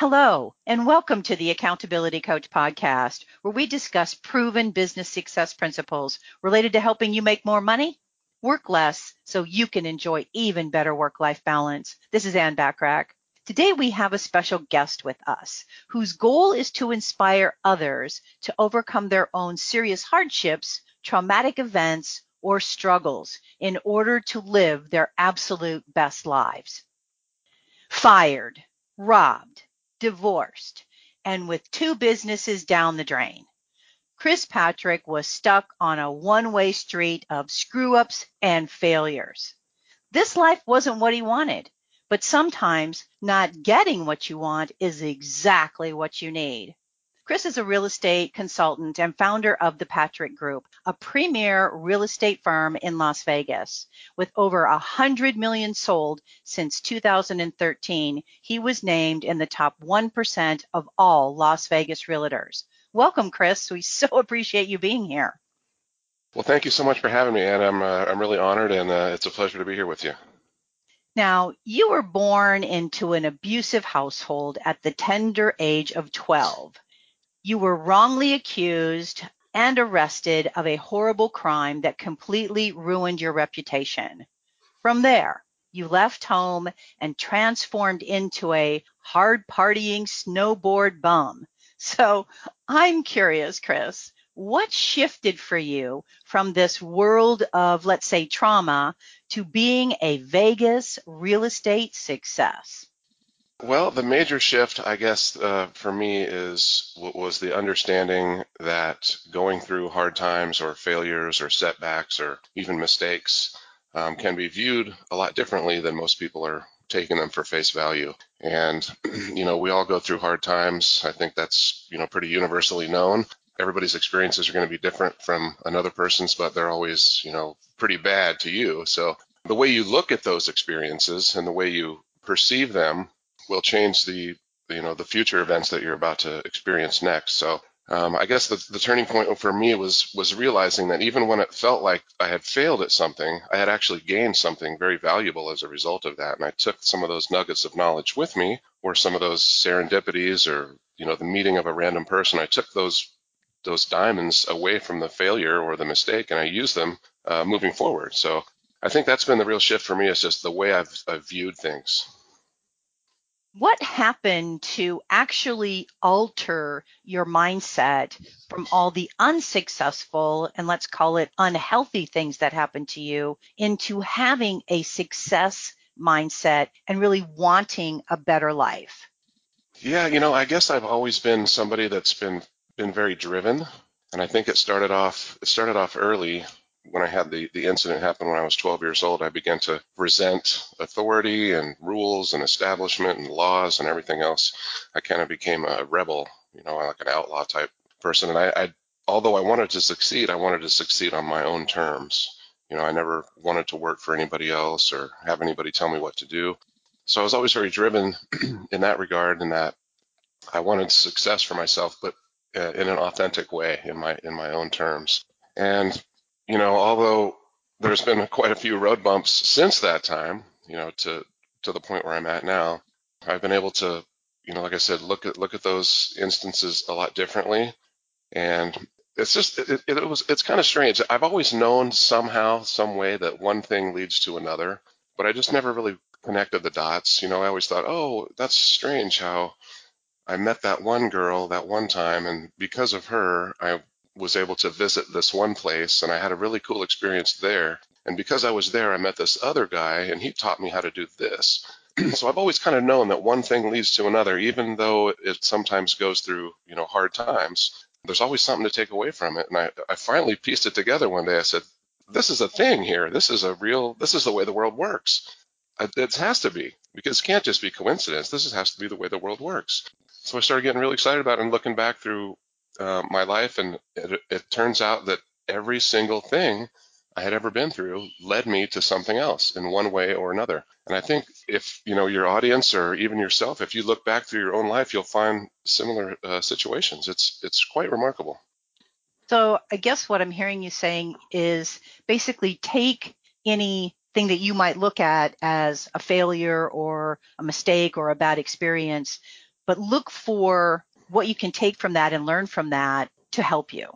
Hello, and welcome to the Accountability Coach podcast, where we discuss proven business success principles related to helping you make more money, work less, so you can enjoy even better work life balance. This is Ann Bachrach. Today, we have a special guest with us whose goal is to inspire others to overcome their own serious hardships, traumatic events, or struggles in order to live their absolute best lives. Fired, robbed, divorced, and with two businesses down the drain. Chris Patrick was stuck on a one way street of screw ups and failures. This life wasn't what he wanted, but sometimes not getting what you want is exactly what you need. Chris is a real estate consultant and founder of the Patrick Group, a premier real estate firm in Las Vegas. With over 100 million sold since 2013, he was named in the top 1% of all Las Vegas realtors. Welcome, Chris. We so appreciate you being here. Well, thank you so much for having me, and I'm uh, I'm really honored, and uh, it's a pleasure to be here with you. Now, you were born into an abusive household at the tender age of 12. You were wrongly accused and arrested of a horrible crime that completely ruined your reputation. From there, you left home and transformed into a hard partying snowboard bum. So I'm curious, Chris, what shifted for you from this world of, let's say, trauma to being a Vegas real estate success? Well, the major shift, I guess, uh, for me is was the understanding that going through hard times or failures or setbacks or even mistakes um, can be viewed a lot differently than most people are taking them for face value. And you know, we all go through hard times. I think that's you know pretty universally known. Everybody's experiences are going to be different from another person's, but they're always you know pretty bad to you. So the way you look at those experiences and the way you perceive them will change the you know the future events that you're about to experience next. So um, I guess the, the turning point for me was was realizing that even when it felt like I had failed at something, I had actually gained something very valuable as a result of that. And I took some of those nuggets of knowledge with me, or some of those serendipities, or you know the meeting of a random person. I took those those diamonds away from the failure or the mistake, and I used them uh, moving forward. So I think that's been the real shift for me is just the way I've, I've viewed things what happened to actually alter your mindset from all the unsuccessful and let's call it unhealthy things that happened to you into having a success mindset and really wanting a better life? Yeah, you know, I guess I've always been somebody that's been been very driven and I think it started off it started off early when I had the, the incident happen when I was 12 years old, I began to resent authority and rules and establishment and laws and everything else. I kind of became a rebel, you know, like an outlaw type person. And I, I, although I wanted to succeed, I wanted to succeed on my own terms. You know, I never wanted to work for anybody else or have anybody tell me what to do. So I was always very driven in that regard, in that I wanted success for myself, but uh, in an authentic way, in my in my own terms. And you know, although there's been quite a few road bumps since that time, you know, to to the point where I'm at now, I've been able to, you know, like I said, look at look at those instances a lot differently, and it's just it, it, was it's kind of strange. I've always known somehow, some way that one thing leads to another, but I just never really connected the dots. You know, I always thought, oh, that's strange how I met that one girl that one time, and because of her, I was able to visit this one place and I had a really cool experience there. And because I was there, I met this other guy and he taught me how to do this. so I've always kind of known that one thing leads to another, even though it sometimes goes through, you know, hard times. There's always something to take away from it. And I, I finally pieced it together one day. I said, this is a thing here. This is a real, this is the way the world works. Uh, it has to be because it can't just be coincidence. This has to be the way the world works. So I started getting really excited about it and looking back through uh, my life, and it, it turns out that every single thing I had ever been through led me to something else in one way or another. And I think if you know your audience or even yourself, if you look back through your own life, you'll find similar uh, situations. It's it's quite remarkable. So I guess what I'm hearing you saying is basically take anything that you might look at as a failure or a mistake or a bad experience, but look for what you can take from that and learn from that to help you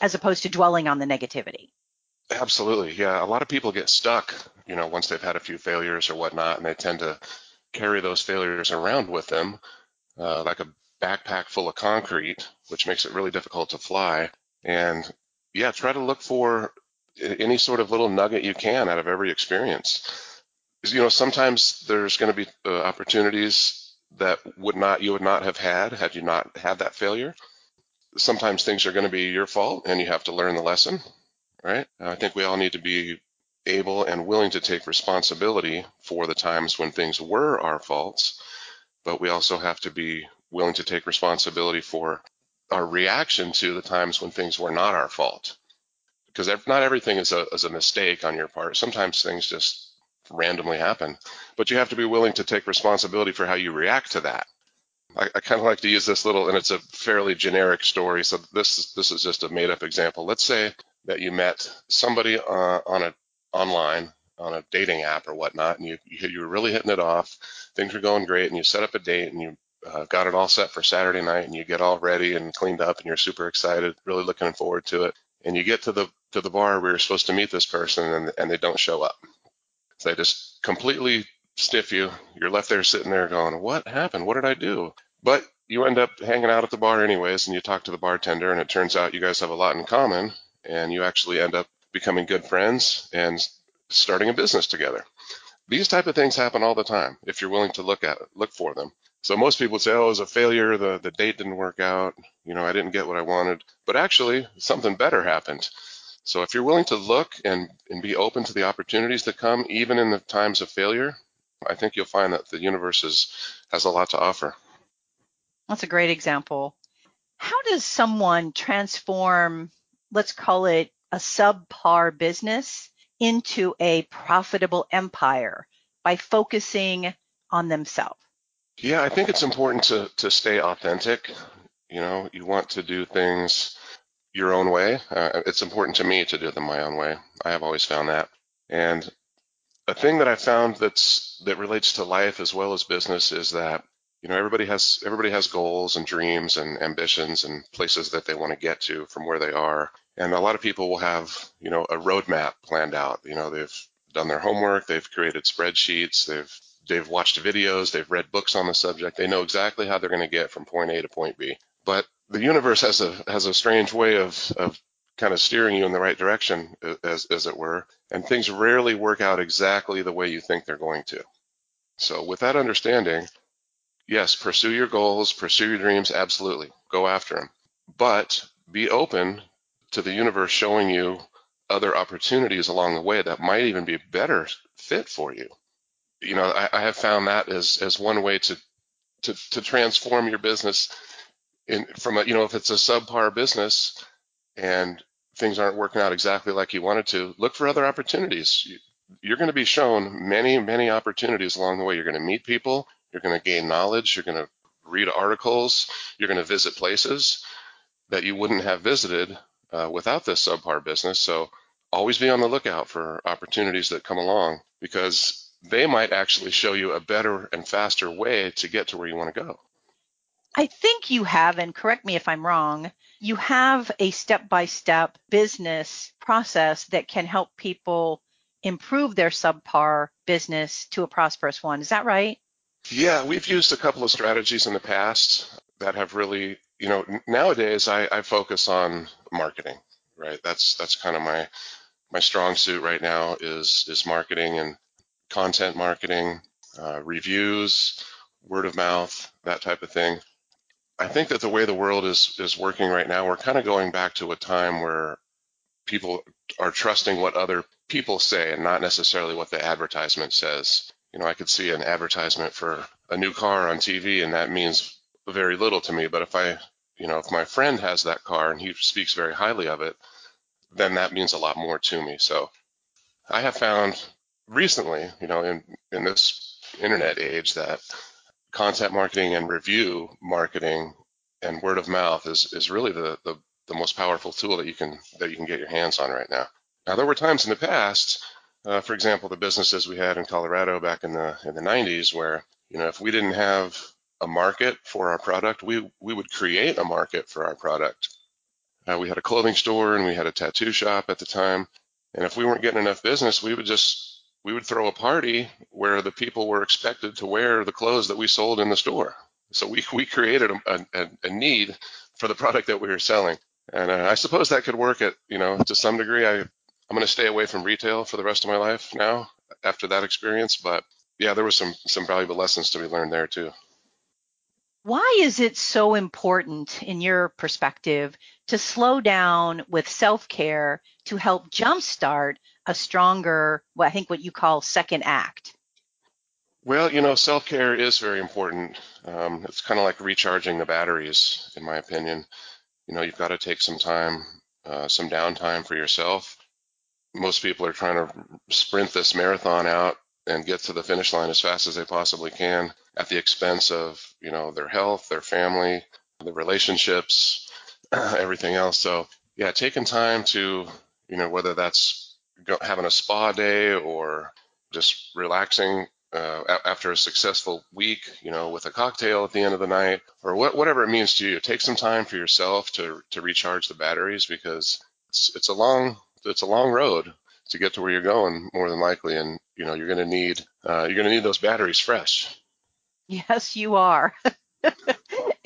as opposed to dwelling on the negativity. Absolutely. Yeah. A lot of people get stuck, you know, once they've had a few failures or whatnot, and they tend to carry those failures around with them uh, like a backpack full of concrete, which makes it really difficult to fly. And yeah, try to look for any sort of little nugget you can out of every experience. You know, sometimes there's going to be uh, opportunities that would not you would not have had had you not had that failure. Sometimes things are going to be your fault, and you have to learn the lesson. Right? I think we all need to be able and willing to take responsibility for the times when things were our faults, but we also have to be willing to take responsibility for our reaction to the times when things were not our fault. Because not everything is a, is a mistake on your part. Sometimes things just randomly happen, but you have to be willing to take responsibility for how you react to that. I, I kind of like to use this little, and it's a fairly generic story. So this this is just a made up example. Let's say that you met somebody uh, on a online on a dating app or whatnot, and you you were really hitting it off. Things were going great, and you set up a date, and you uh, got it all set for Saturday night, and you get all ready and cleaned up, and you're super excited, really looking forward to it. And you get to the to the bar where you're supposed to meet this person, and and they don't show up. They just completely stiff you. You're left there sitting there going, "What happened? What did I do?" But you end up hanging out at the bar anyways, and you talk to the bartender, and it turns out you guys have a lot in common, and you actually end up becoming good friends and starting a business together. These type of things happen all the time if you're willing to look at look for them. So most people say, "Oh, it was a failure. The the date didn't work out. You know, I didn't get what I wanted." But actually, something better happened. So if you're willing to look and and be open to the opportunities that come, even in the times of failure, I think you'll find that the universe is, has a lot to offer. That's a great example. How does someone transform, let's call it a subpar business into a profitable empire by focusing on themselves? Yeah, I think it's important to to stay authentic. You know, you want to do things your own way. Uh, it's important to me to do them my own way. I have always found that. And a thing that I found that's that relates to life as well as business is that you know everybody has everybody has goals and dreams and ambitions and places that they want to get to from where they are and a lot of people will have, you know, a roadmap planned out. You know, they've done their homework, they've created spreadsheets, they've they've watched videos, they've read books on the subject. They know exactly how they're going to get from point A to point B. But the universe has a has a strange way of of kind of steering you in the right direction, as as it were, and things rarely work out exactly the way you think they're going to. So with that understanding, yes, pursue your goals, pursue your dreams, absolutely, go after them, but be open to the universe showing you other opportunities along the way that might even be a better fit for you. You know, I, I have found that as as one way to to to transform your business in from a you know if it's a subpar business and things aren't working out exactly like you wanted to, look for other opportunities. You're going to be shown many many opportunities along the way. You're going to meet people. You're going to gain knowledge. You're going to read articles. You're going to visit places that you wouldn't have visited uh, without this subpar business. So always be on the lookout for opportunities that come along because they might actually show you a better and faster way to get to where you want to go. I think you have, and correct me if I'm wrong, you have a step by step business process that can help people improve their subpar business to a prosperous one. Is that right? Yeah, we've used a couple of strategies in the past that have really you know, nowadays I, I focus on marketing, right? That's that's kind of my my strong suit right now is is marketing and content marketing, uh, reviews, word of mouth, that type of thing. I think that the way the world is is working right now, we're kind of going back to a time where people are trusting what other people say and not necessarily what the advertisement says. You know, I could see an advertisement for a new car on TV and that means very little to me. But if I, you know, if my friend has that car and he speaks very highly of it, then that means a lot more to me. So I have found recently, you know, in, in this internet age that content marketing and review marketing and word of mouth is, is really the, the, the most powerful tool that you can that you can get your hands on right now. Now there were times in the past, uh, for example, the businesses we had in Colorado back in the in the 90s, where you know if we didn't have a market for our product, we we would create a market for our product. Uh, we had a clothing store and we had a tattoo shop at the time, and if we weren't getting enough business, we would just we would throw a party where the people were expected to wear the clothes that we sold in the store. So we we created a, a, a need for the product that we were selling, and uh, I suppose that could work at you know to some degree. I I'm going to stay away from retail for the rest of my life now after that experience, but yeah, there was some some valuable lessons to be learned there too. Why is it so important, in your perspective, to slow down with self care to help jumpstart a stronger, well, I think what you call second act? Well, you know, self care is very important. Um, it's kind of like recharging the batteries, in my opinion. You know, you've got to take some time, uh, some downtime for yourself. Most people are trying to sprint this marathon out and get to the finish line as fast as they possibly can at the expense of you know their health, their family, the relationships, everything else. So yeah, taking time to you know whether that's having a spa day or just relaxing uh, after a successful week, you know, with a cocktail at the end of the night, or what, whatever it means to you. Take some time for yourself to to recharge the batteries because it's it's a long it's a long road to get to where you're going more than likely, and you know you're going to need uh, you're going to need those batteries fresh. Yes, you are.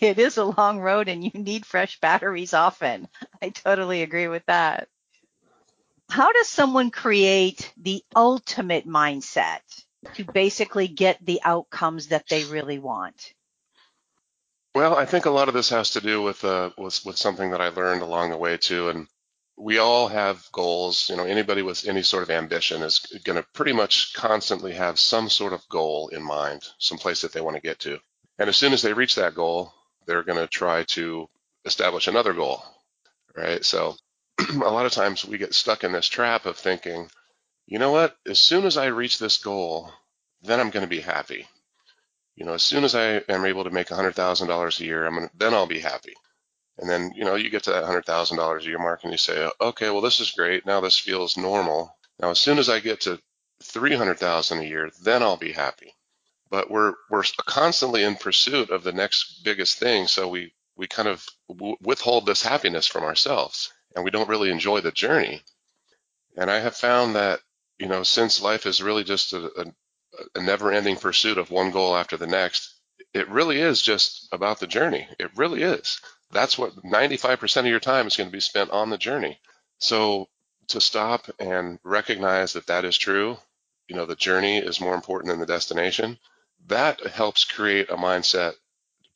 it is a long road, and you need fresh batteries often. I totally agree with that. How does someone create the ultimate mindset to basically get the outcomes that they really want? Well, I think a lot of this has to do with uh, with, with something that I learned along the way too, and we all have goals. You know, anybody with any sort of ambition is going to pretty much constantly have some sort of goal in mind, some place that they want to get to. And as soon as they reach that goal, they're going to try to establish another goal, right? So a lot of times we get stuck in this trap of thinking, you know what? As soon as I reach this goal, then I'm going to be happy. You know, as soon as I am able to make $100,000 a year, I'm gonna, then I'll be happy. And then, you know, you get to that $100,000 a year mark and you say, okay, well, this is great. Now this feels normal. Now, as soon as I get to 300,000 a year, then I'll be happy. But we're, we're constantly in pursuit of the next biggest thing. So we, we kind of withhold this happiness from ourselves and we don't really enjoy the journey. And I have found that, you know, since life is really just a, a, a never ending pursuit of one goal after the next, it really is just about the journey. It really is that's what 95% of your time is going to be spent on the journey. So to stop and recognize that that is true, you know, the journey is more important than the destination. That helps create a mindset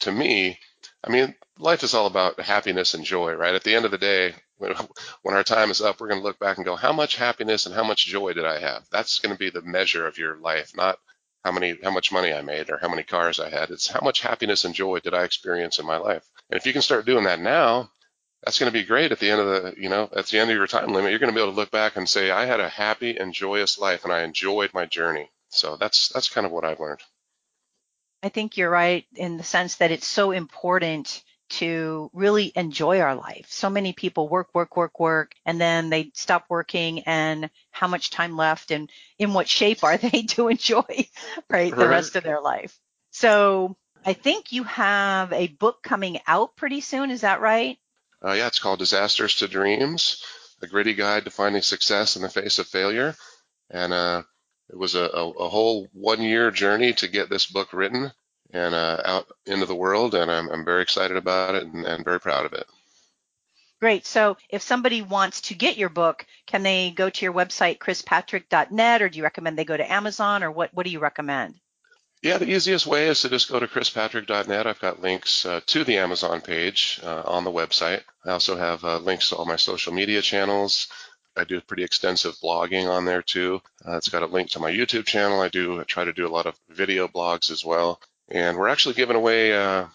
to me. I mean, life is all about happiness and joy, right? At the end of the day, when, our time is up, we're going to look back and go, how much happiness and how much joy did I have? That's going to be the measure of your life, not how many how much money I made or how many cars I had. It's how much happiness and joy did I experience in my life. And if you can start doing that now, that's going to be great at the end of the, you know, at the end of your time limit. You're going to be able to look back and say, I had a happy and joyous life and I enjoyed my journey. So that's that's kind of what I've learned. I think you're right in the sense that it's so important to really enjoy our life. So many people work, work, work, work, and then they stop working and how much time left and in what shape are they to enjoy, right, right. the rest of their life. So I think you have a book coming out pretty soon. Is that right? Uh, yeah, it's called Disasters to Dreams, a gritty guide to finding success in the face of failure. And uh, it was a, a, a whole one year journey to get this book written and uh, out into the world. And I'm, I'm very excited about it and, and very proud of it. Great. So if somebody wants to get your book, can they go to your website, chrispatrick.net, or do you recommend they go to Amazon, or what, what do you recommend? Yeah, the easiest way is to just go to chrispatrick.net. I've got links uh, to the Amazon page uh, on the website. I also have uh, links to all my social media channels. I do pretty extensive blogging on there too. Uh, it's got a link to my YouTube channel. I do I try to do a lot of video blogs as well. And we're actually giving away uh,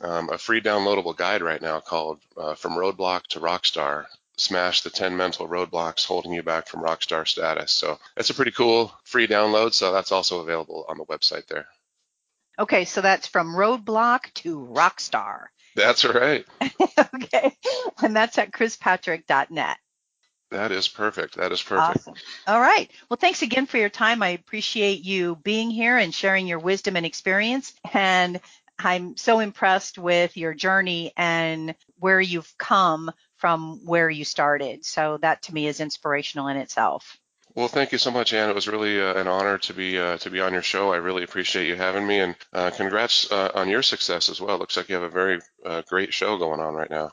um, a free downloadable guide right now called uh, From Roadblock to Rockstar smash the 10 mental roadblocks holding you back from rockstar status. So it's a pretty cool free download. So that's also available on the website there. Okay, so that's from roadblock to rockstar. That's right. okay, and that's at chrispatrick.net. That is perfect. That is perfect. Awesome. All right. Well, thanks again for your time. I appreciate you being here and sharing your wisdom and experience. And I'm so impressed with your journey and where you've come from where you started. So that to me is inspirational in itself. Well, thank you so much, Ann. It was really uh, an honor to be uh, to be on your show. I really appreciate you having me, and uh, congrats uh, on your success as well. Looks like you have a very uh, great show going on right now.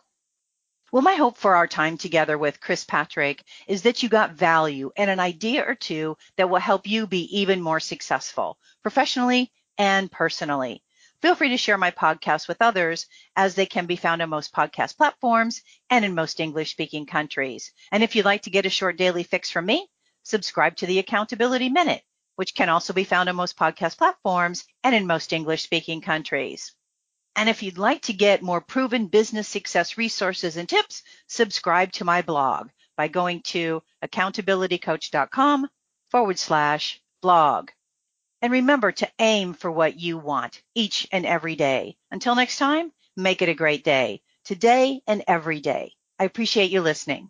Well, my hope for our time together with Chris Patrick is that you got value and an idea or two that will help you be even more successful professionally and personally. Feel free to share my podcast with others as they can be found on most podcast platforms and in most English speaking countries. And if you'd like to get a short daily fix from me, subscribe to the Accountability Minute, which can also be found on most podcast platforms and in most English speaking countries. And if you'd like to get more proven business success resources and tips, subscribe to my blog by going to accountabilitycoach.com forward slash blog. And remember to aim for what you want each and every day. Until next time, make it a great day, today and every day. I appreciate you listening.